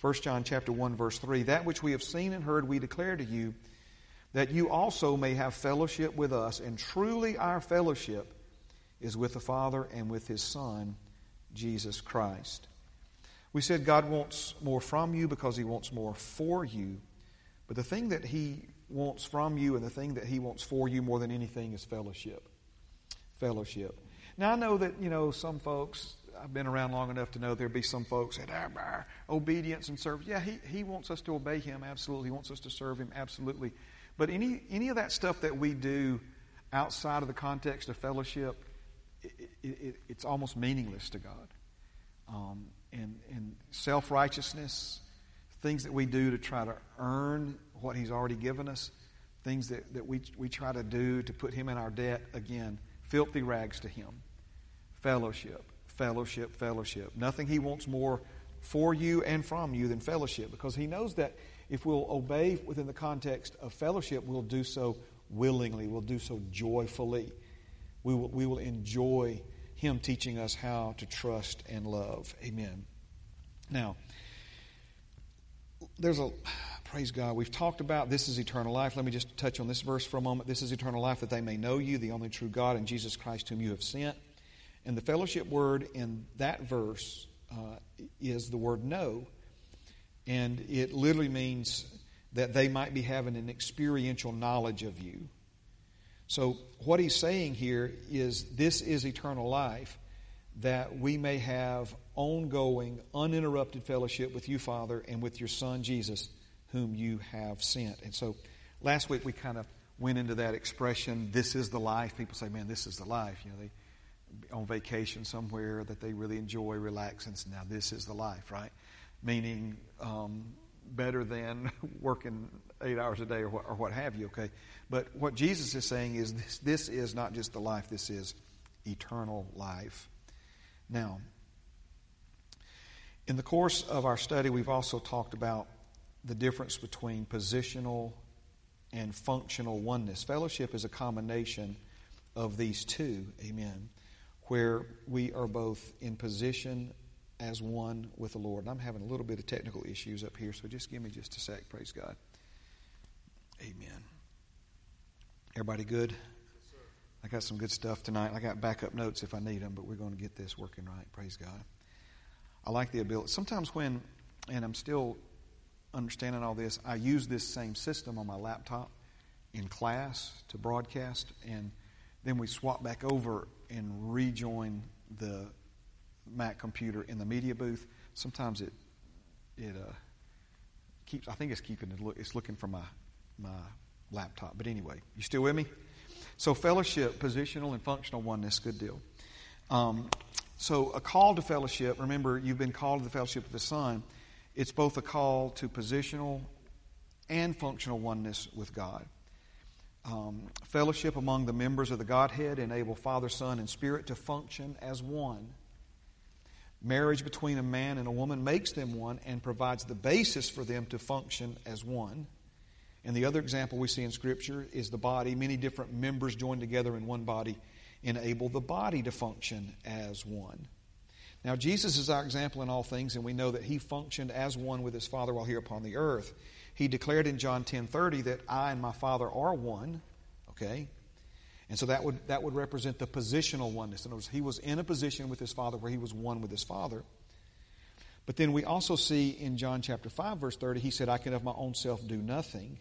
1 John chapter 1 verse 3, that which we have seen and heard we declare to you, that you also may have fellowship with us, and truly our fellowship is with the Father and with his Son, Jesus Christ. We said God wants more from you because he wants more for you. But the thing that he wants from you and the thing that he wants for you more than anything is fellowship. Fellowship. Now I know that, you know, some folks, I've been around long enough to know there'll be some folks that ah, obedience and service. Yeah, he, he wants us to obey him, absolutely. He wants us to serve him, absolutely. But any any of that stuff that we do outside of the context of fellowship, it, it, it's almost meaningless to God. Um, and and self righteousness, things that we do to try to earn what He's already given us, things that, that we, we try to do to put Him in our debt, again, filthy rags to Him. Fellowship, fellowship, fellowship. Nothing He wants more for you and from you than fellowship because He knows that if we'll obey within the context of fellowship, we'll do so willingly, we'll do so joyfully. We will, we will enjoy Him teaching us how to trust and love. Amen. Now, there's a praise God. We've talked about this is eternal life. Let me just touch on this verse for a moment. This is eternal life that they may know you, the only true God, and Jesus Christ, whom you have sent. And the fellowship word in that verse uh, is the word know. And it literally means that they might be having an experiential knowledge of you. So, what he's saying here is this is eternal life, that we may have ongoing, uninterrupted fellowship with you, Father, and with your Son, Jesus, whom you have sent. And so, last week we kind of went into that expression, this is the life. People say, man, this is the life. You know, they on vacation somewhere that they really enjoy, relax, and now this is the life, right? Meaning um, better than working eight hours a day or what, or what have you, okay? But what Jesus is saying is this, this is not just the life, this is eternal life. Now, in the course of our study, we've also talked about the difference between positional and functional oneness. Fellowship is a combination of these two, amen, where we are both in position as one with the Lord. And I'm having a little bit of technical issues up here, so just give me just a sec. Praise God. Amen. Everybody good? I got some good stuff tonight. I got backup notes if I need them, but we're going to get this working right. Praise God. I like the ability. Sometimes when, and I'm still understanding all this, I use this same system on my laptop in class to broadcast, and then we swap back over and rejoin the Mac computer in the media booth. Sometimes it it uh, keeps. I think it's keeping it. It's looking for my my laptop. But anyway, you still with me? So fellowship, positional and functional oneness, good deal. Um, so a call to fellowship. Remember, you've been called to the fellowship of the Son. It's both a call to positional and functional oneness with God. Um, fellowship among the members of the Godhead enable Father, Son, and Spirit to function as one. Marriage between a man and a woman makes them one and provides the basis for them to function as one. And the other example we see in Scripture is the body. Many different members joined together in one body enable the body to function as one. Now, Jesus is our example in all things, and we know that he functioned as one with his Father while here upon the earth. He declared in John 10:30 that I and my Father are one. Okay? And so that would, that would represent the positional oneness. In other words, he was in a position with his Father where he was one with his Father. But then we also see in John chapter 5, verse 30, he said, I can of my own self do nothing.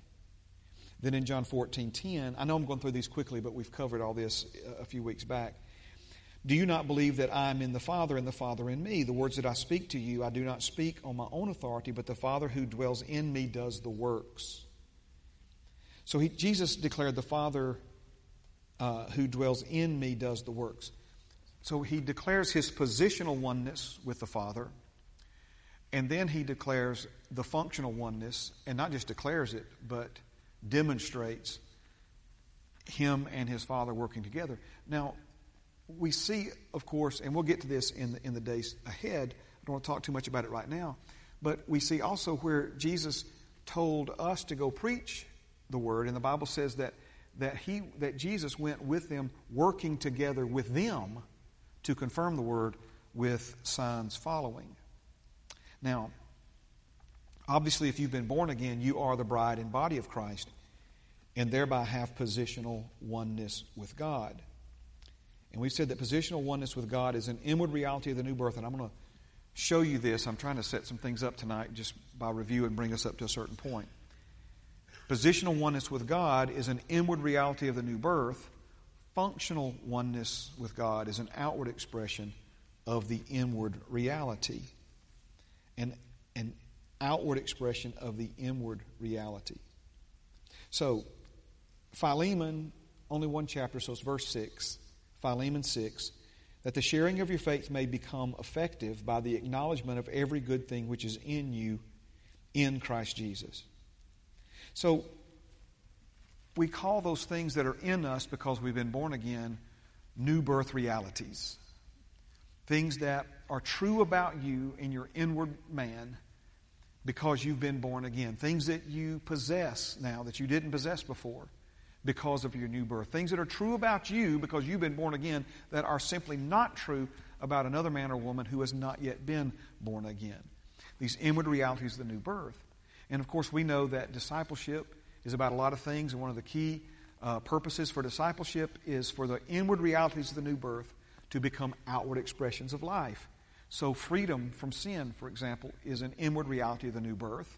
Then in John 14, 10, I know I'm going through these quickly, but we've covered all this a few weeks back. Do you not believe that I am in the Father and the Father in me? The words that I speak to you, I do not speak on my own authority, but the Father who dwells in me does the works. So he, Jesus declared, The Father uh, who dwells in me does the works. So he declares his positional oneness with the Father, and then he declares the functional oneness, and not just declares it, but demonstrates him and his Father working together. Now, we see, of course, and we'll get to this in the, in the days ahead. I don't want to talk too much about it right now. But we see also where Jesus told us to go preach the word, and the Bible says that, that, he, that Jesus went with them, working together with them to confirm the word with signs following. Now, Obviously, if you've been born again, you are the bride and body of Christ, and thereby have positional oneness with God. And we've said that positional oneness with God is an inward reality of the new birth, and I'm going to show you this. I'm trying to set some things up tonight just by review and bring us up to a certain point. Positional oneness with God is an inward reality of the new birth. Functional oneness with God is an outward expression of the inward reality. An, an outward expression of the inward reality. So, Philemon, only one chapter, so it's verse 6. Philemon 6 that the sharing of your faith may become effective by the acknowledgement of every good thing which is in you in Christ Jesus. So, we call those things that are in us because we've been born again new birth realities. Things that are true about you in your inward man because you've been born again. Things that you possess now that you didn't possess before because of your new birth. Things that are true about you because you've been born again that are simply not true about another man or woman who has not yet been born again. These inward realities of the new birth. And of course, we know that discipleship is about a lot of things, and one of the key uh, purposes for discipleship is for the inward realities of the new birth to become outward expressions of life. So, freedom from sin, for example, is an inward reality of the new birth.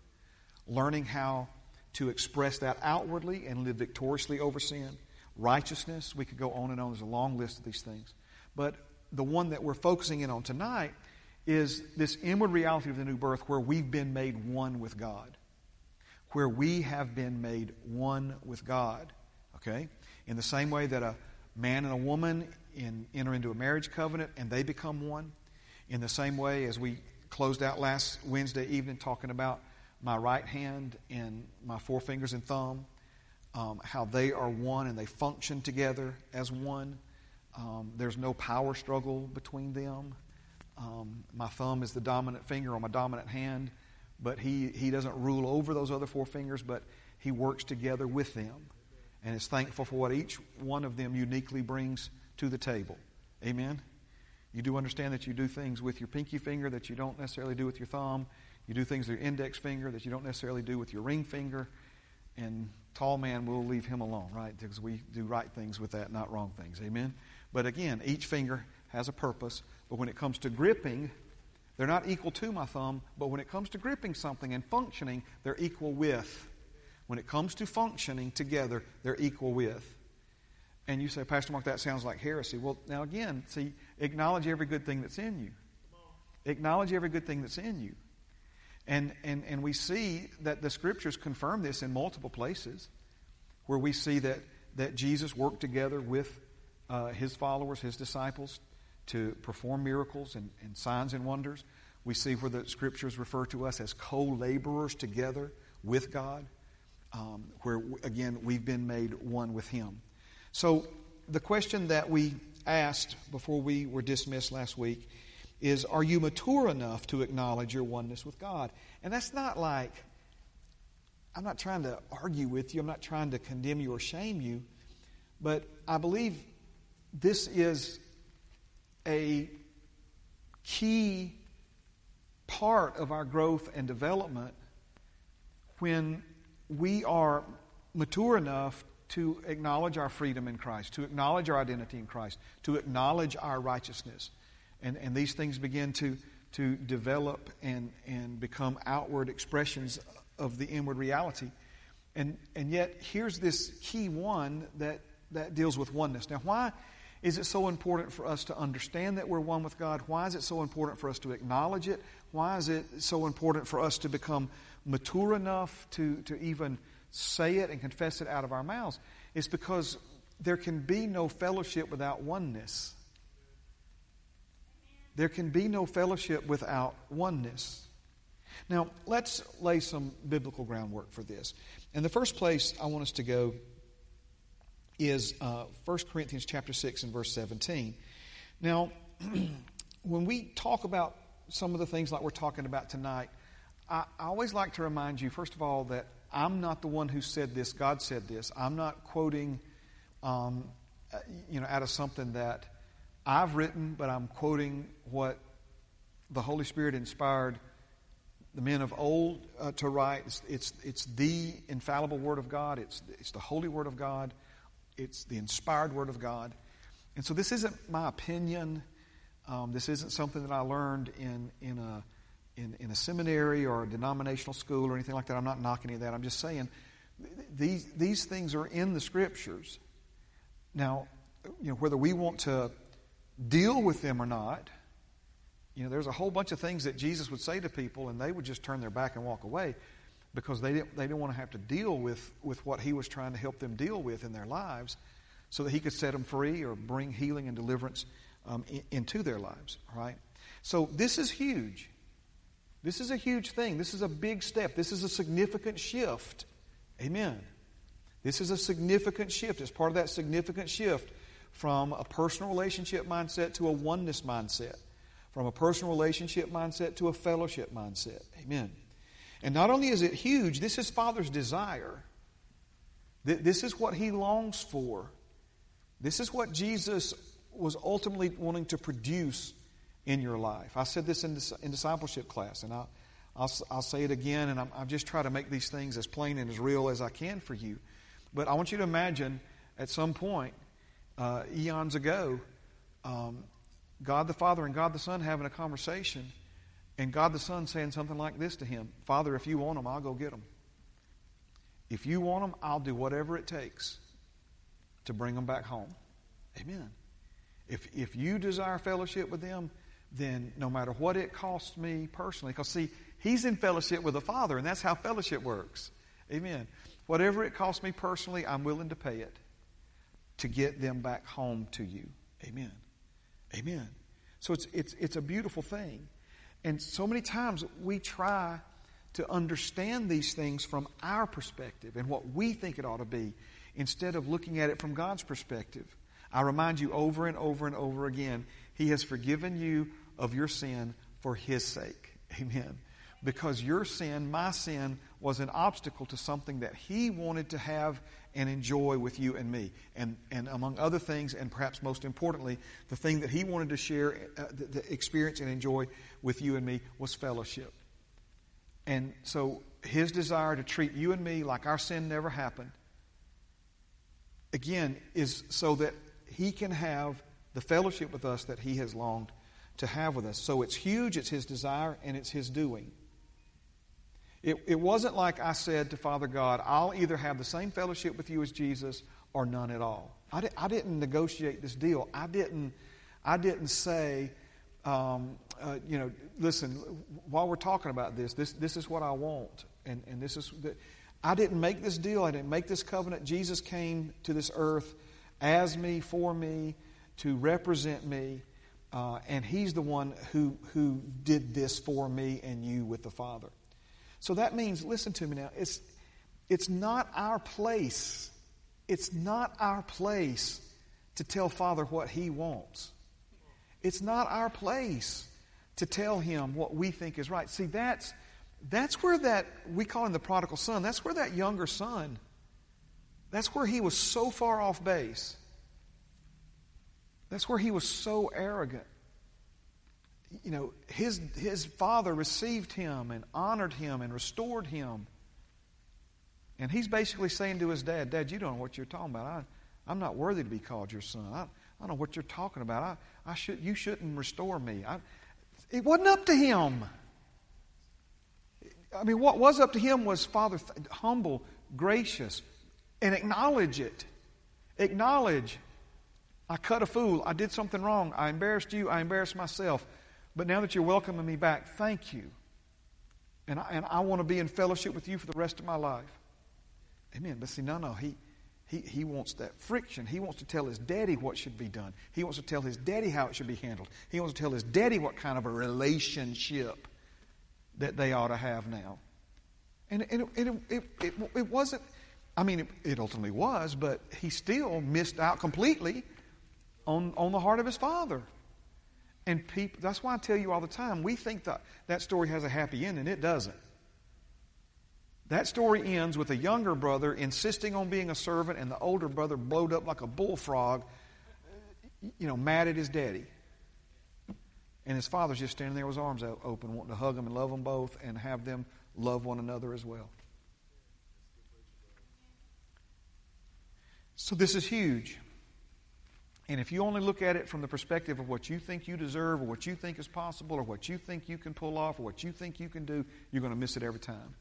Learning how to express that outwardly and live victoriously over sin. Righteousness, we could go on and on. There's a long list of these things. But the one that we're focusing in on tonight is this inward reality of the new birth where we've been made one with God where we have been made one with God. Okay? In the same way that a man and a woman in, enter into a marriage covenant and they become one. In the same way as we closed out last Wednesday evening talking about my right hand and my forefingers and thumb, um, how they are one and they function together as one. Um, there's no power struggle between them. Um, my thumb is the dominant finger on my dominant hand but he, he doesn't rule over those other four fingers, but he works together with them and is thankful for what each one of them uniquely brings to the table. Amen? You do understand that you do things with your pinky finger that you don't necessarily do with your thumb. You do things with your index finger that you don't necessarily do with your ring finger. And tall man, we'll leave him alone, right? Because we do right things with that, not wrong things. Amen? But again, each finger has a purpose. But when it comes to gripping, they're not equal to my thumb, but when it comes to gripping something and functioning, they're equal with. When it comes to functioning together, they're equal with. And you say, Pastor Mark, that sounds like heresy. Well, now again, see, acknowledge every good thing that's in you. Acknowledge every good thing that's in you. And, and, and we see that the scriptures confirm this in multiple places where we see that, that Jesus worked together with uh, his followers, his disciples, to perform miracles and, and signs and wonders. We see where the scriptures refer to us as co laborers together with God, um, where, again, we've been made one with Him. So, the question that we asked before we were dismissed last week is Are you mature enough to acknowledge your oneness with God? And that's not like, I'm not trying to argue with you, I'm not trying to condemn you or shame you, but I believe this is a key part of our growth and development when we are mature enough to acknowledge our freedom in Christ, to acknowledge our identity in Christ, to acknowledge our righteousness. And, and these things begin to, to develop and, and become outward expressions of the inward reality. And, and yet, here's this key one that, that deals with oneness. Now, why is it so important for us to understand that we're one with God? Why is it so important for us to acknowledge it? Why is it so important for us to become mature enough to, to even say it and confess it out of our mouths? It's because there can be no fellowship without oneness. There can be no fellowship without oneness. Now, let's lay some biblical groundwork for this. In the first place, I want us to go is uh, 1 Corinthians chapter 6 and verse 17. Now, when we talk about some of the things like we're talking about tonight, I, I always like to remind you, first of all, that I'm not the one who said this. God said this. I'm not quoting, um, uh, you know, out of something that I've written, but I'm quoting what the Holy Spirit inspired the men of old uh, to write. It's, it's, it's the infallible Word of God, it's, it's the holy Word of God, it's the inspired Word of God. And so this isn't my opinion. Um, this isn't something that I learned in, in, a, in, in a seminary or a denominational school or anything like that. I'm not knocking any of that. I'm just saying these, these things are in the Scriptures. Now, you know, whether we want to deal with them or not, you know, there's a whole bunch of things that Jesus would say to people, and they would just turn their back and walk away because they didn't, they didn't want to have to deal with, with what he was trying to help them deal with in their lives so that he could set them free or bring healing and deliverance um, in, into their lives, right? So this is huge. This is a huge thing. This is a big step. This is a significant shift. Amen. This is a significant shift. It's part of that significant shift from a personal relationship mindset to a oneness mindset, from a personal relationship mindset to a fellowship mindset. Amen. And not only is it huge, this is Father's desire. This is what He longs for. This is what Jesus was ultimately wanting to produce in your life. I said this in, discipleship class, and I'll, I'll, I'll say it again, and I'm, I'm just trying to make these things as plain and as real as I can for you. But I want you to imagine at some point, uh, eons ago, um, God the Father and God the Son having a conversation, and God the Son saying something like this to him Father, if you want them, I'll go get them. If you want them, I'll do whatever it takes to bring them back home. Amen. If, if you desire fellowship with them, then no matter what it costs me personally, because see, he's in fellowship with the Father, and that's how fellowship works. Amen. Whatever it costs me personally, I'm willing to pay it to get them back home to you. Amen. Amen. So it's, it's, it's a beautiful thing. And so many times we try to understand these things from our perspective and what we think it ought to be instead of looking at it from God's perspective. I remind you over and over and over again, He has forgiven you of your sin for His sake. Amen because your sin, my sin, was an obstacle to something that He wanted to have and enjoy with you and me. And, and among other things, and perhaps most importantly, the thing that He wanted to share, uh, the, the experience and enjoy with you and me was fellowship. And so His desire to treat you and me like our sin never happened, again, is so that He can have the fellowship with us that He has longed to have with us. So it's huge, it's His desire, and it's His doing. It, it wasn't like I said to Father God, I'll either have the same fellowship with you as Jesus or none at all. I, di- I didn't negotiate this deal. I didn't, I didn't say, um, uh, you know, listen, while we're talking about this, this, this is what I want. And, and this is, the, I didn't make this deal. I didn't make this covenant. Jesus came to this earth as me, for me, to represent me. Uh, and he's the one who, who did this for me and you with the Father. So that means, listen to me now, it's, it's not our place. It's not our place to tell Father what He wants. It's not our place to tell Him what we think is right. See, that's, that's where that, we call him the prodigal son, that's where that younger son, that's where he was so far off base. That's where he was so arrogant you know, his, his father received him and honored him and restored him. And he's basically saying to his dad, Dad, you don't know what you're talking about. I, I'm not worthy to be called your son. I, I don't know what you're talking about. I, I should, you shouldn't restore me. I, it wasn't up to him. I mean, what was up to him was, Father, humble, gracious, and acknowledge it. Acknowledge, I cut a fool. I did something wrong. I embarrassed you. I embarrassed myself. But now that you're welcoming me back, thank you. And I, and I want to be in fellowship with you for the rest of my life. Amen. But see, no, no. He, he, he wants that friction. He wants to tell his daddy what should be done. He wants to tell his daddy how it should be handled. He wants to tell his daddy what kind of a relationship that they ought to have now. And, and it, it, it, it, it wasn't, I mean, it, it ultimately was, but he still missed out completely on, on the heart of his father. And people, that's why I tell you all the time, we think that that story has a happy ending. It doesn't. That story ends with a younger brother insisting on being a servant and the older brother blowed up like a bullfrog, you know, mad at his daddy. And his father's just standing there with his arms open, wanting to hug them and love them both and have them love one another as well. So this is huge. And if you only look at it from the perspective of what you think you deserve or what you think is possible or what you think you can pull off or what you think you can do, you're going to miss it every time.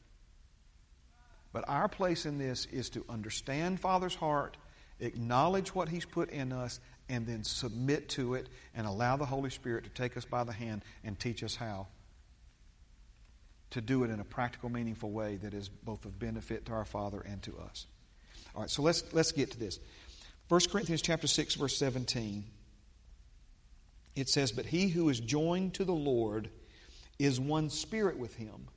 But our place in this is to understand Father's heart, acknowledge what He's put in us, and then submit to it and allow the Holy Spirit to take us by the hand and teach us how to do it in a practical, meaningful way that is both of benefit to our Father and to us. All right, so let's, let's get to this. 1 Corinthians chapter 6, verse 17. It says, But he who is joined to the Lord is one spirit with him.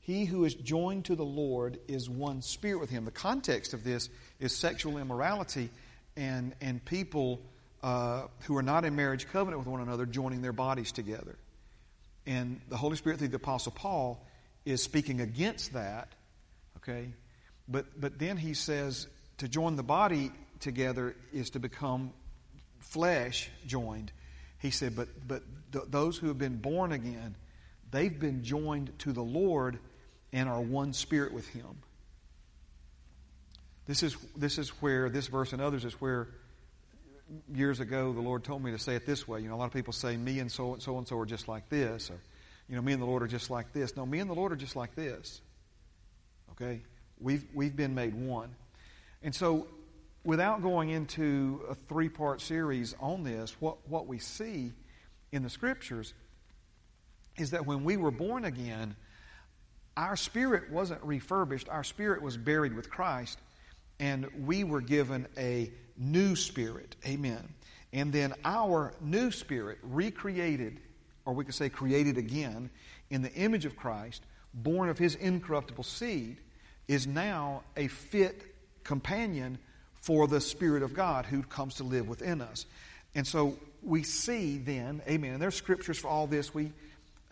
He who is joined to the Lord is one spirit with him. The context of this is sexual immorality and, and people uh, who are not in marriage covenant with one another joining their bodies together. And the Holy Spirit, through the Apostle Paul, is speaking against that. Okay? But, but then he says to join the body together is to become flesh joined. He said, but, but th- those who have been born again, they've been joined to the Lord and are one spirit with Him. This is, this is where, this verse and others is where years ago the Lord told me to say it this way. You know, a lot of people say, me and so, and so and so are just like this, or, you know, me and the Lord are just like this. No, me and the Lord are just like this. Okay? We've, we've been made one. And so, without going into a three part series on this, what, what we see in the scriptures is that when we were born again, our spirit wasn't refurbished, our spirit was buried with Christ, and we were given a new spirit. Amen. And then our new spirit, recreated, or we could say created again, in the image of Christ, born of his incorruptible seed, is now a fit companion for the Spirit of God who comes to live within us. And so we see then, amen, and there's scriptures for all this. We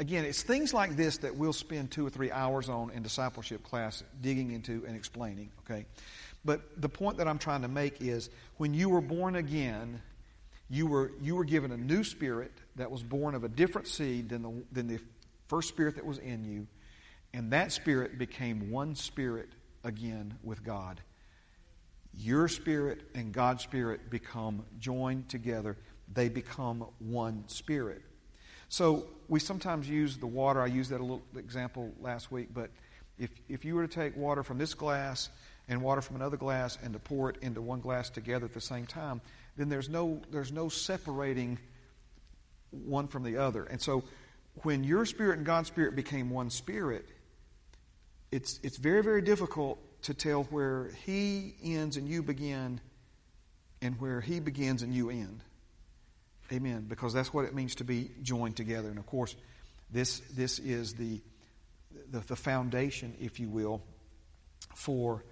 Again, it's things like this that we'll spend two or three hours on in discipleship class digging into and explaining, okay? But the point that I'm trying to make is when you were born again, you were, you were given a new spirit that was born of a different seed than the, than the first spirit that was in you, and that spirit became one spirit again with God. Your spirit and God's spirit become joined together, they become one spirit. So we sometimes use the water. I used that a little example last week, but if, if you were to take water from this glass and water from another glass and to pour it into one glass together at the same time, then there's no, there's no separating one from the other. And so when your spirit and God's spirit became one spirit, it's, it's very, very difficult to tell where He ends and you begin and where He begins and you end. Amen. Because that's what it means to be joined together. And of course, this, this is the, the, the foundation, if you will, for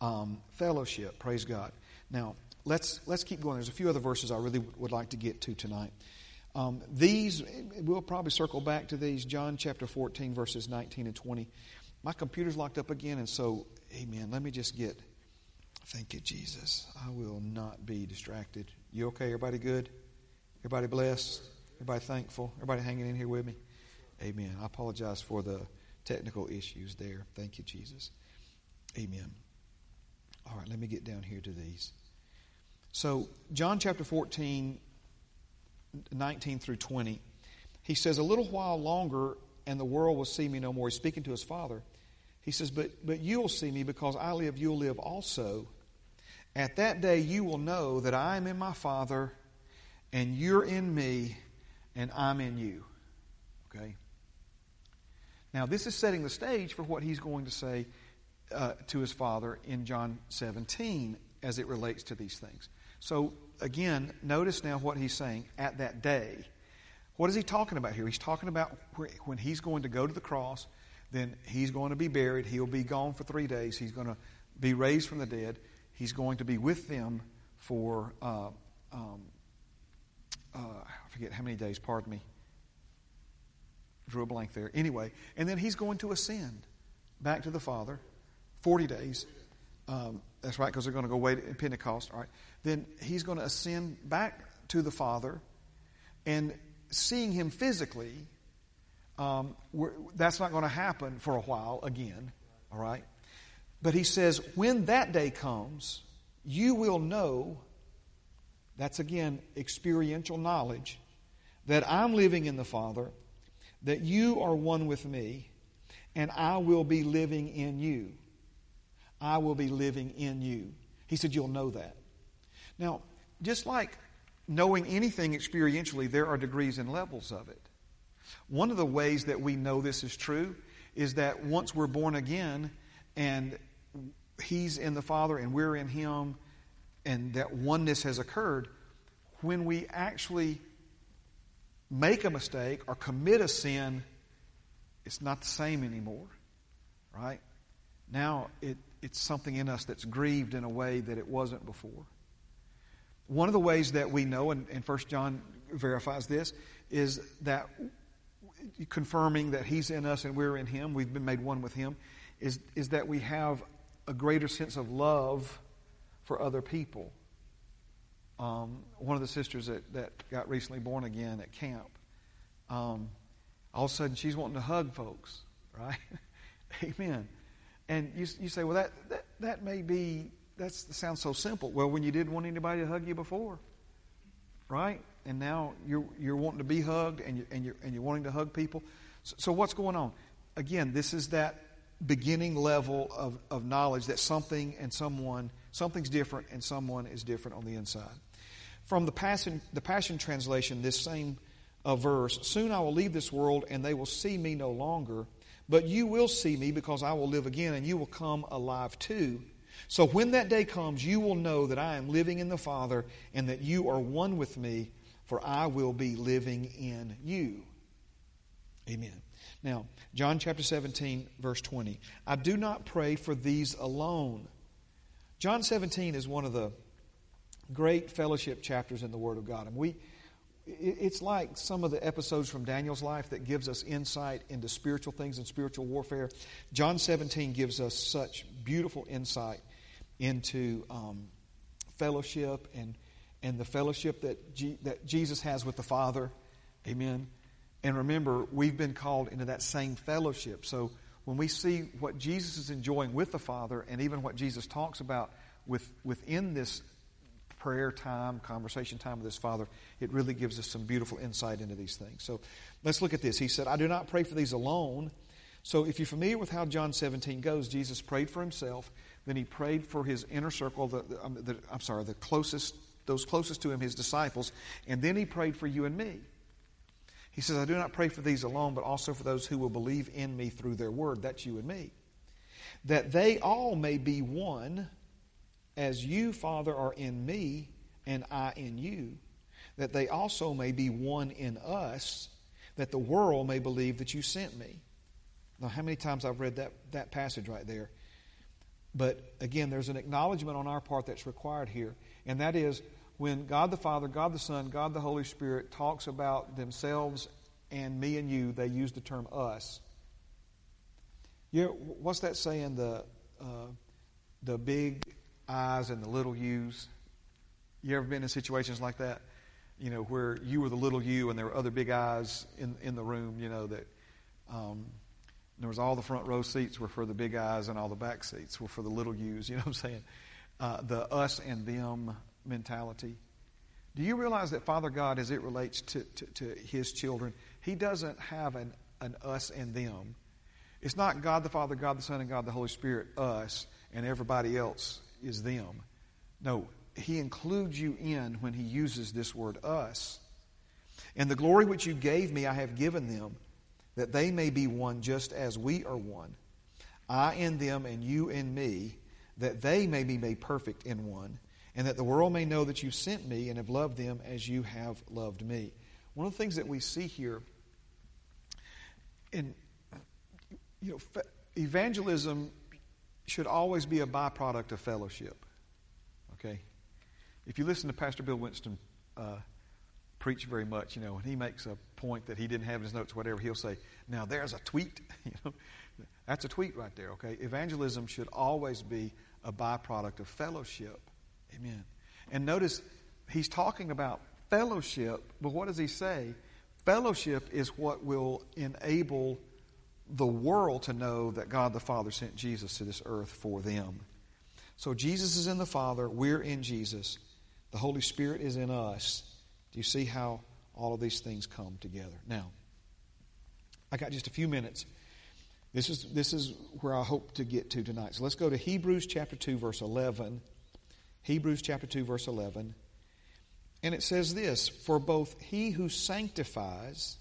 um, fellowship. Praise God. Now, let's, let's keep going. There's a few other verses I really would like to get to tonight. Um, these, we'll probably circle back to these. John chapter 14, verses 19 and 20. My computer's locked up again, and so, amen. Let me just get, thank you, Jesus. I will not be distracted. You okay? Everybody good? Everybody blessed? Everybody thankful? Everybody hanging in here with me? Amen. I apologize for the technical issues there. Thank you, Jesus. Amen. All right, let me get down here to these. So, John chapter 14, 19 through 20, he says, A little while longer, and the world will see me no more. He's speaking to his father. He says, But, but you'll see me because I live, you'll live also. At that day, you will know that I am in my Father and you're in me, and I'm in you. Okay? Now, this is setting the stage for what he's going to say uh, to his father in John 17 as it relates to these things. So, again, notice now what he's saying at that day. What is he talking about here? He's talking about when he's going to go to the cross, then he's going to be buried. He'll be gone for three days. He's going to be raised from the dead. He's going to be with them for uh, um, uh, I forget how many days, pardon me. Drew a blank there. Anyway, and then he's going to ascend back to the Father, 40 days. Um, that's right, because they're going to go wait at Pentecost. All right. Then he's going to ascend back to the Father. And seeing him physically, um, that's not going to happen for a while again. All right? But he says, when that day comes, you will know, that's again experiential knowledge, that I'm living in the Father, that you are one with me, and I will be living in you. I will be living in you. He said, You'll know that. Now, just like knowing anything experientially, there are degrees and levels of it. One of the ways that we know this is true is that once we're born again and He's in the Father and we're in Him, and that oneness has occurred, when we actually make a mistake or commit a sin, it's not the same anymore, right? Now it, it's something in us that's grieved in a way that it wasn't before. One of the ways that we know, and, and 1 John verifies this, is that confirming that He's in us and we're in Him, we've been made one with Him, is, is that we have a greater sense of love for other people. Um, one of the sisters that, that got recently born again at camp, um, all of a sudden she's wanting to hug folks, right? Amen. And you, you say, well, that, that, that may be, that sounds so simple. Well, when you didn't want anybody to hug you before, right? And now you're, you're wanting to be hugged and, you, and, you're, and you're wanting to hug people. So, so what's going on? Again, this is that beginning level of, of knowledge that something and someone, something's different and someone is different on the inside. From the Passion, the Passion Translation, this same uh, verse, soon I will leave this world and they will see me no longer, but you will see me because I will live again and you will come alive too. So when that day comes, you will know that I am living in the Father and that you are one with me, for I will be living in you. Amen. Now, John chapter 17, verse 20. I do not pray for these alone. John 17 is one of the great fellowship chapters in the Word of God. And we, it's like some of the episodes from Daniel's life that gives us insight into spiritual things and spiritual warfare. John 17 gives us such beautiful insight into um, fellowship and, and the fellowship that, G, that Jesus has with the Father. Amen. And remember, we've been called into that same fellowship. So when we see what Jesus is enjoying with the Father and even what Jesus talks about with, within this prayer time, conversation time with his Father, it really gives us some beautiful insight into these things. So let's look at this. He said, I do not pray for these alone. So if you're familiar with how John 17 goes, Jesus prayed for himself, then he prayed for his inner circle, the, the, um, the, I'm sorry, the closest, those closest to him, his disciples, and then he prayed for you and me. He says, I do not pray for these alone, but also for those who will believe in me through their word. That's you and me. That they all may be one, as you, Father, are in me, and I in you. That they also may be one in us, that the world may believe that you sent me. Now, how many times I've read that, that passage right there? But again, there's an acknowledgement on our part that's required here, and that is when God the Father, God the Son, God the Holy Spirit talks about themselves and me and you, they use the term us. You know, what's that saying? The uh, the big I's and the little U's. You ever been in situations like that? You know, where you were the little you and there were other big I's in in the room. You know that. Um, there was all the front row seats were for the big I's and all the back seats were for the little U's. You know what I'm saying? Uh, the us and them mentality. Do you realize that Father God, as it relates to, to, to, His children, He doesn't have an, an us and them. It's not God the Father, God the Son, and God the Holy Spirit, us, and everybody else is them. No, He includes you in when He uses this word us. And the glory which you gave me, I have given them, that they may be one just as we are one. I in them, and you in me, that they may be made perfect in one and that the world may know that you sent me and have loved them as you have loved me. One of the things that we see here in you know evangelism should always be a byproduct of fellowship. Okay? If you listen to Pastor Bill Winston uh, preach very much, you know, when he makes a point that he didn't have in his notes, whatever, he'll say, Now there's a tweet. you know, that's a tweet right there, okay? Evangelism should always be a byproduct of fellowship. Amen. And notice he's talking about fellowship, but what does he say? Fellowship is what will enable the world to know that God the Father sent Jesus to this earth for them. So Jesus is in the Father, we're in Jesus, the Holy Spirit is in us. Do you see how all of these things come together? Now, I got just a few minutes. This is, this is where I hope to get to tonight. So let's go to Hebrews chapter 2, verse 11. Hebrews chapter 2, verse 11. And it says this For both he who sanctifies,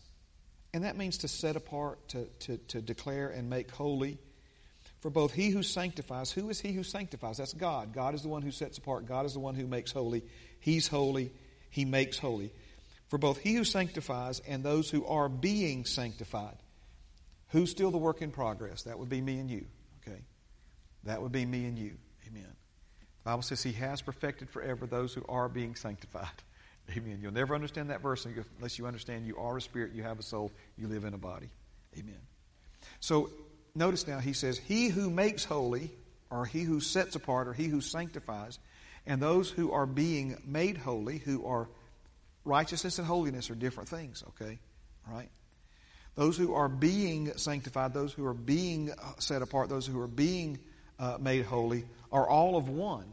and that means to set apart, to, to, to declare and make holy. For both he who sanctifies, who is he who sanctifies? That's God. God is the one who sets apart. God is the one who makes holy. He's holy. He makes holy. For both he who sanctifies and those who are being sanctified. Who's still the work in progress? That would be me and you. Okay? That would be me and you. Amen. The Bible says he has perfected forever those who are being sanctified. Amen. You'll never understand that verse unless you understand you are a spirit, you have a soul, you live in a body. Amen. So notice now he says, He who makes holy, or he who sets apart, or he who sanctifies, and those who are being made holy, who are righteousness and holiness are different things, okay? Right? Those who are being sanctified, those who are being uh, set apart, those who are being uh, made holy, are all of one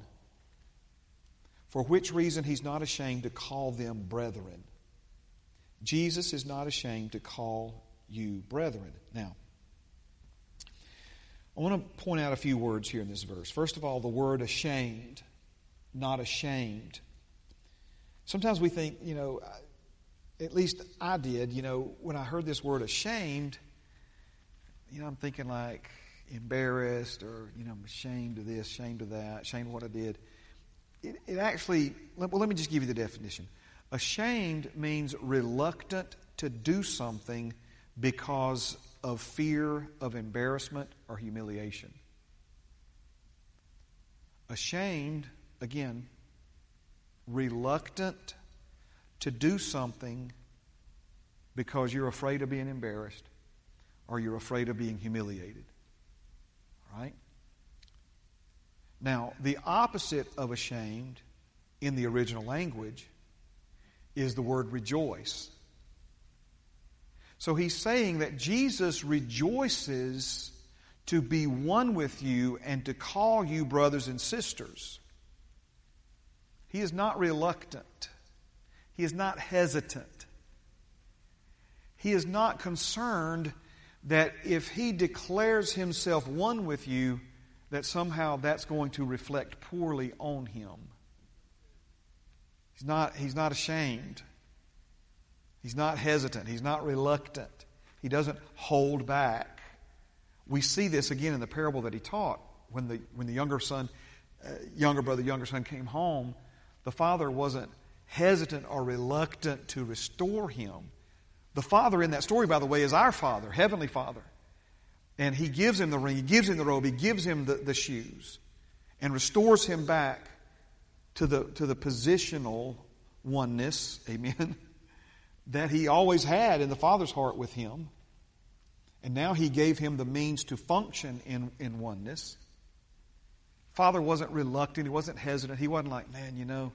for which reason he's not ashamed to call them brethren. Jesus is not ashamed to call you brethren. Now, I want to point out a few words here in this verse. First of all, the word ashamed, not ashamed. Sometimes we think, you know, at least I did, you know, when I heard this word ashamed, you know, I'm thinking like embarrassed or, you know, I'm ashamed of this, ashamed of that, ashamed of what I did it, it actually, well, let me just give you the definition. Ashamed means reluctant to do something because of fear of embarrassment or humiliation. Ashamed, again, reluctant to do something because you're afraid of being embarrassed or you're afraid of being humiliated. Right? Now, the opposite of ashamed in the original language is the word rejoice. So he's saying that Jesus rejoices to be one with you and to call you brothers and sisters. He is not reluctant. He is not hesitant. He is not concerned that if he declares himself one with you, that somehow that's going to reflect poorly on him. He's not, he's not ashamed. He's not hesitant. He's not reluctant. He doesn't hold back. We see this again in the parable that he taught when the, when the younger son, uh, younger brother, younger son came home. The father wasn't hesitant or reluctant to restore him. The father in that story, by the way, is our father, heavenly father. And he gives him the ring, he gives him the robe, he gives him the, the shoes, and restores him back to the, to the positional oneness, amen, that he always had in the Father's heart with him. And now he gave him the means to function in, in oneness. Father wasn't reluctant, he wasn't hesitant, he wasn't like, man, you know,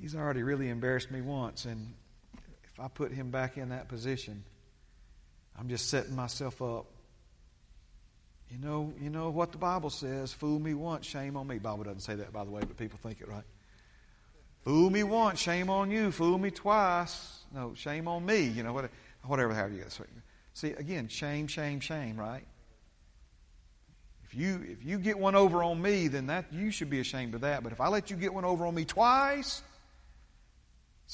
he's already really embarrassed me once, and if I put him back in that position, I'm just setting myself up you know, you know what the Bible says, fool me once, shame on me. Bible doesn't say that, by the way, but people think it, right? Fool me once, shame on you. Fool me twice, no, shame on me. You know, whatever, however you get See, again, shame, shame, shame, right? If you, if you get one over on me, then that you should be ashamed of that. But if I let you get one over on me twice,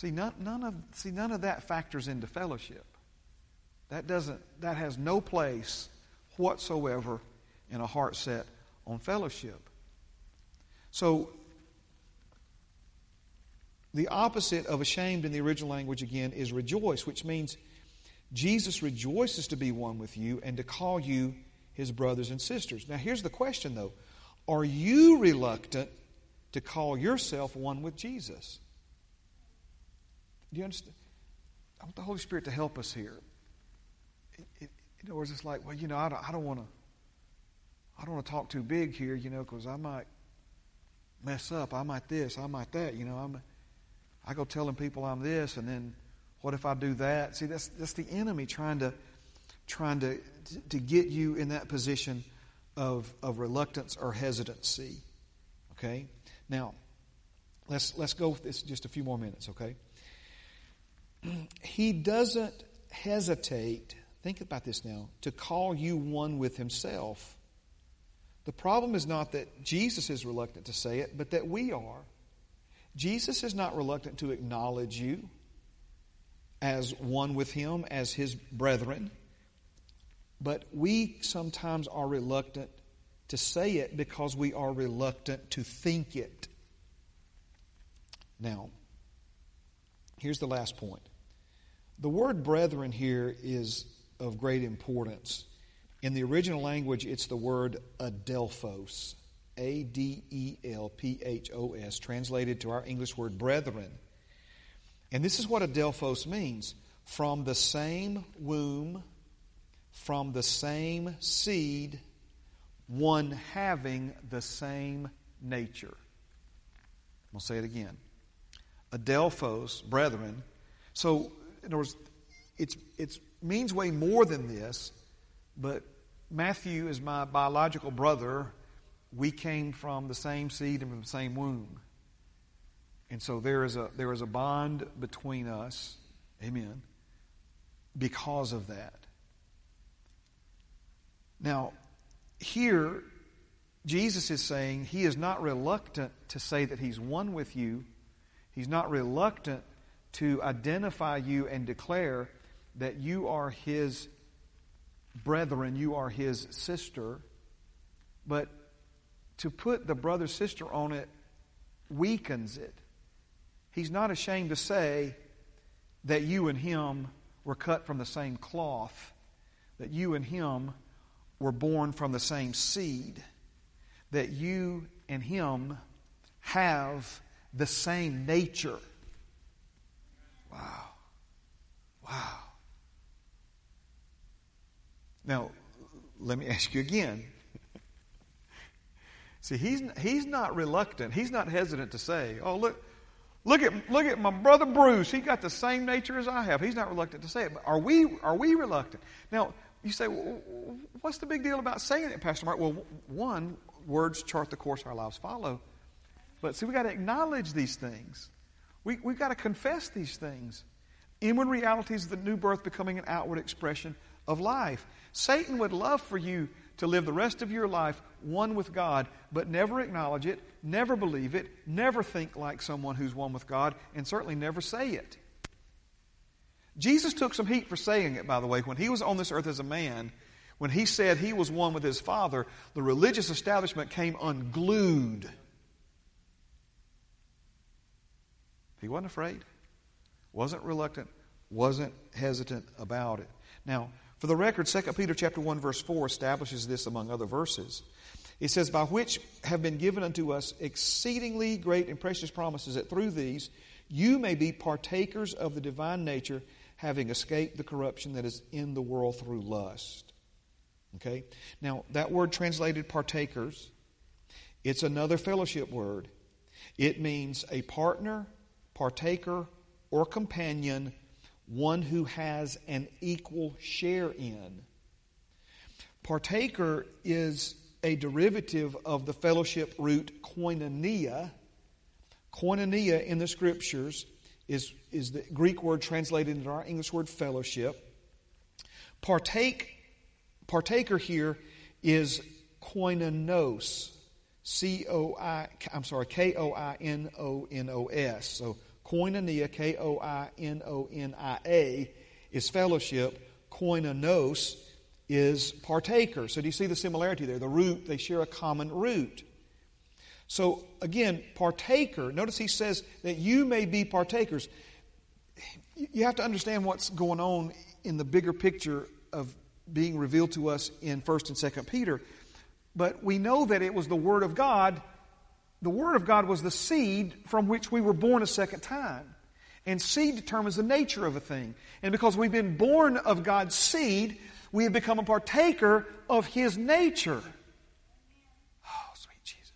see, none, none of, see, none of that factors into fellowship. That doesn't, that has no place whatsoever in a heart set on fellowship. So, the opposite of ashamed in the original language again is rejoice, which means Jesus rejoices to be one with you and to call you his brothers and sisters. Now, here's the question though Are you reluctant to call yourself one with Jesus? Do you understand? I want the Holy Spirit to help us here. It, it, in other words, it's like, well, you know, I don't, I don't want to, I don't want to talk too big here, you know, because I might mess up. I might this, I might that, you know. I'm, I go telling people I'm this, and then What if I do that? See, that's, that's the enemy trying to, trying to, to get you in that position of, of reluctance or hesitancy. Okay? Now, let's, let's go with this just a few more minutes, okay? He doesn't hesitate, think about this now, to call you one with himself. The problem is not that Jesus is reluctant to say it, but that we are. Jesus is not reluctant to acknowledge you as one with him, as his brethren. But we sometimes are reluctant to say it because we are reluctant to think it. Now, here's the last point. The word brethren here is of great importance. In the original language, it's the word adelphos, A D E L P H O S, translated to our English word brethren. And this is what adelphos means from the same womb, from the same seed, one having the same nature. I'm going to say it again. Adelphos, brethren. So, in other words, it's, it means way more than this, but Matthew is my biological brother. We came from the same seed and from the same womb. And so there is a, there is a bond between us, amen, because of that. Now, here, Jesus is saying he is not reluctant to say that he's one with you. He's not reluctant to identify you and declare that you are his brethren, you are his sister. But to put the brother sister on it weakens it. He's not ashamed to say that you and him were cut from the same cloth, that you and him were born from the same seed, that you and him have the same nature. Wow. Wow. Now, let me ask you again. See, he's, he's not reluctant. He's not hesitant to say, oh, look, Look at, look at my brother Bruce. He got the same nature as I have. He's not reluctant to say it. But are we, are we reluctant? Now, you say, well, what's the big deal about saying it, Pastor Mark? Well, one, words chart the course our lives follow. But see, we've got to acknowledge these things. We, we've got to confess these things. Inward realities of the new birth becoming an outward expression of life. Satan would love for you to live the rest of your life one with God, but never acknowledge it, never believe it, never think like someone who's one with God, and certainly never say it. Jesus took some heat for saying it, by the way. When he was on this earth as a man, when he said he was one with his Father, the religious establishment came unglued. He wasn't afraid, wasn't reluctant, wasn't hesitant about it. Now, for the record, 2 Peter chapter 1 verse 4 establishes this among other verses. It says, By which have been given unto us exceedingly great and precious promises, that through these you may be partakers of the divine nature, having escaped the corruption that is in the world through lust. Okay? Now, that word translated partakers, it's another fellowship word. It means a partner, partaker, or companion one who has an equal share in. Partaker is a derivative of the fellowship root koinonia. Koinonia in the scriptures is, is the Greek word translated into our English word fellowship. Partake, partaker here is koinonos. C O I, I'm sorry, K O I N O N O S. So Koinonia, K O I N O N I A, is fellowship. Koinonos is partaker. So do you see the similarity there? The root, they share a common root. So again, partaker, notice he says that you may be partakers. You have to understand what's going on in the bigger picture of being revealed to us in 1st and 2nd Peter. But we know that it was the Word of God the Word of God was the seed from which we were born a second time. And seed determines the nature of a thing. And because we've been born of God's seed, we have become a partaker of His nature. Oh, sweet Jesus.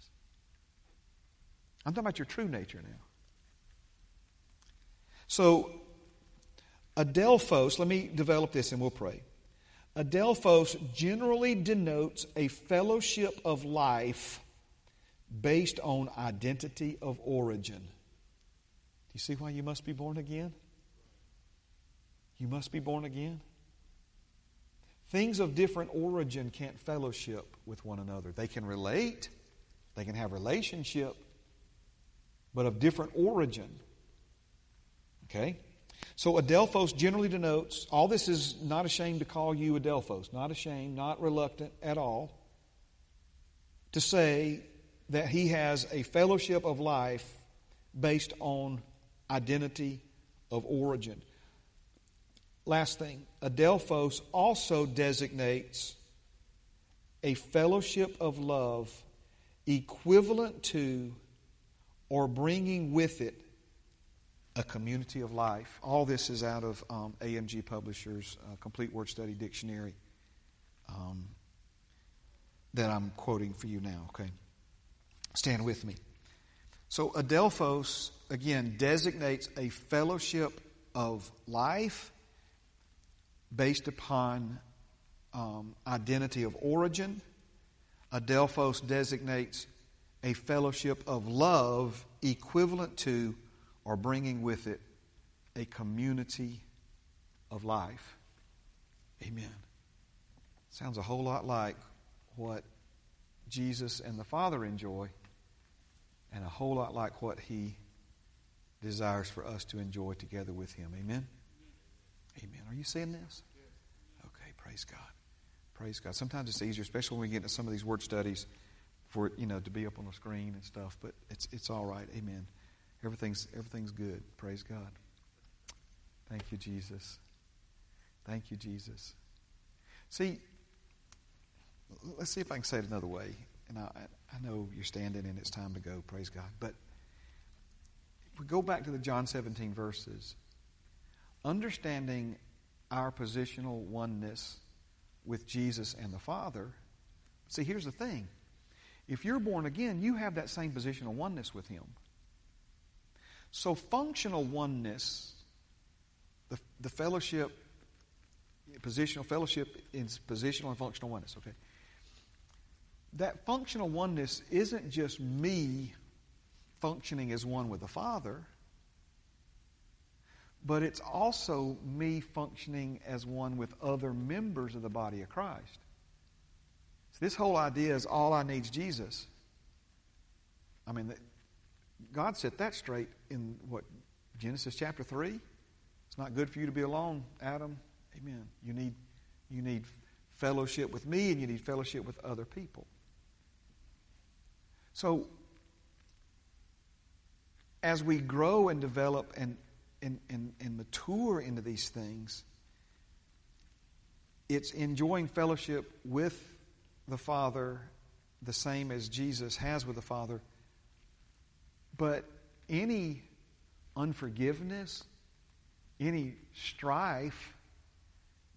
I'm talking about your true nature now. So, Adelphos, let me develop this and we'll pray. Adelphos generally denotes a fellowship of life based on identity of origin. Do you see why you must be born again? You must be born again. Things of different origin can't fellowship with one another. They can relate, they can have relationship, but of different origin. Okay? So Adelphos generally denotes, all this is not ashamed to call you Adelphos, not ashamed, not reluctant at all, to say that he has a fellowship of life based on identity of origin. Last thing, Adelphos also designates a fellowship of love equivalent to or bringing with it a community of life. All this is out of um, AMG Publishers' uh, Complete Word Study Dictionary um, that I'm quoting for you now, okay? Stand with me. So, Adelphos, again, designates a fellowship of life based upon um, identity of origin. Adelphos designates a fellowship of love equivalent to or bringing with it a community of life. Amen. Sounds a whole lot like what Jesus and the Father enjoy, and a whole lot like what He desires for us to enjoy together with Him. Amen? Amen. Are you seeing this? Okay, praise God. Praise God. Sometimes it's easier, especially when we get into some of these word studies, for you know, to be up on the screen and stuff, but it's, it's all right. Amen. Everything's, everything's good. Praise God. Thank you, Jesus. Thank you, Jesus. See, let's see if I can say it another way. And I, I know you're standing and it's time to go. Praise God. But if we go back to the John 17 verses, understanding our positional oneness with Jesus and the Father, see, here's the thing. If you're born again, you have that same positional oneness with Him. So, functional oneness, the, the fellowship, positional fellowship is positional and functional oneness, okay? That functional oneness isn't just me functioning as one with the Father, but it's also me functioning as one with other members of the body of Christ. So this whole idea is all I need is Jesus. I mean, God set that straight in what Genesis chapter 3. It's not good for you to be alone, Adam. Amen. You need you need fellowship with me and you need fellowship with other people. So as we grow and develop and, and, and, and mature into these things, it's enjoying fellowship with the Father the same as Jesus has with the Father but any unforgiveness, any strife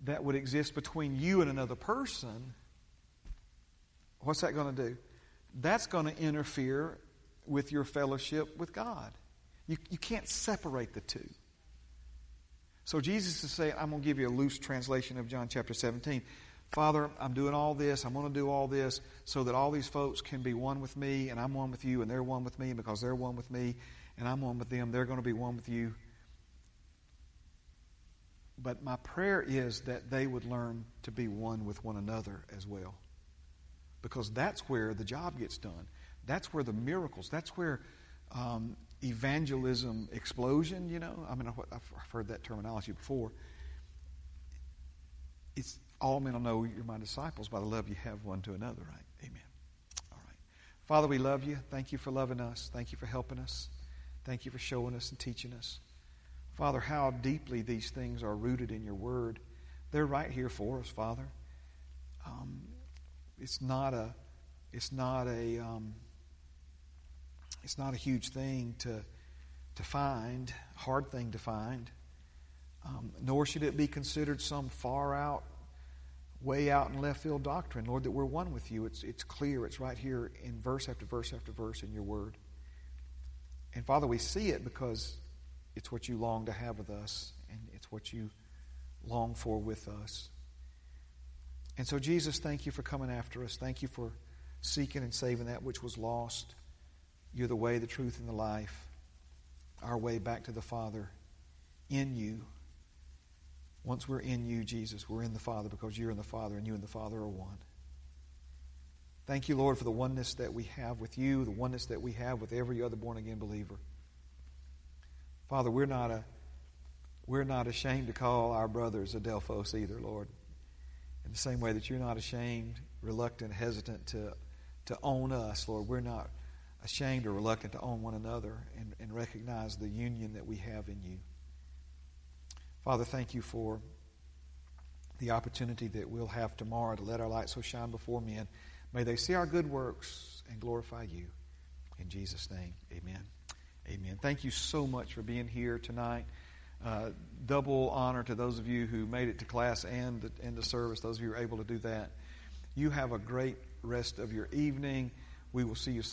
that would exist between you and another person, what's that going to do? That's going to interfere with your fellowship with God. You, you can't separate the two. So Jesus is saying, I'm going to give you a loose translation of John chapter 17. Father, I'm doing all this. I'm going to do all this so that all these folks can be one with me, and I'm one with you, and they're one with me. And because they're one with me, and I'm one with them, they're going to be one with you. But my prayer is that they would learn to be one with one another as well. Because that's where the job gets done. That's where the miracles, that's where um, evangelism explosion, you know. I mean, I've heard that terminology before. It's, all men will know you're my disciples by the love you have one to another, right? Amen. All right. Father, we love you. Thank you for loving us. Thank you for helping us. Thank you for showing us and teaching us. Father, how deeply these things are rooted in your word. They're right here for us, Father. Um, it's not a, it's not a, um, it's not a huge thing to, to find, hard thing to find. Um, nor should it be considered some far out way out in left field doctrine, Lord, that we're one with you. It's, it's clear. It's right here in verse after verse after verse in your word. And Father, we see it because it's what you long to have with us. And, It's what you long for with us. And so, Jesus, thank you for coming after us. Thank you for seeking and saving that which was lost. You're the way, the truth, and the life. Our way back to the Father in you. Once we're in you, Jesus, we're in the Father because you're in the Father and you and the Father are one. Thank you, Lord, for the oneness that we have with you, the oneness that we have with every other born again believer. Father, we're not a we're not ashamed to call our brothers Adelphos either, Lord. In the same way that you're not ashamed, reluctant, hesitant to, to own us, Lord, we're not ashamed or reluctant to own one another and, and recognize the union that we have in you. Father, thank you for the opportunity that we'll have tomorrow to let our light so shine before men. May they see our good works and glorify you. In Jesus' name, amen. Amen. Thank you so much for being here tonight. Uh, double honor to those of you who made it to class and the, and the service, those of you who are able to do that. You have a great rest of your evening. We will see you.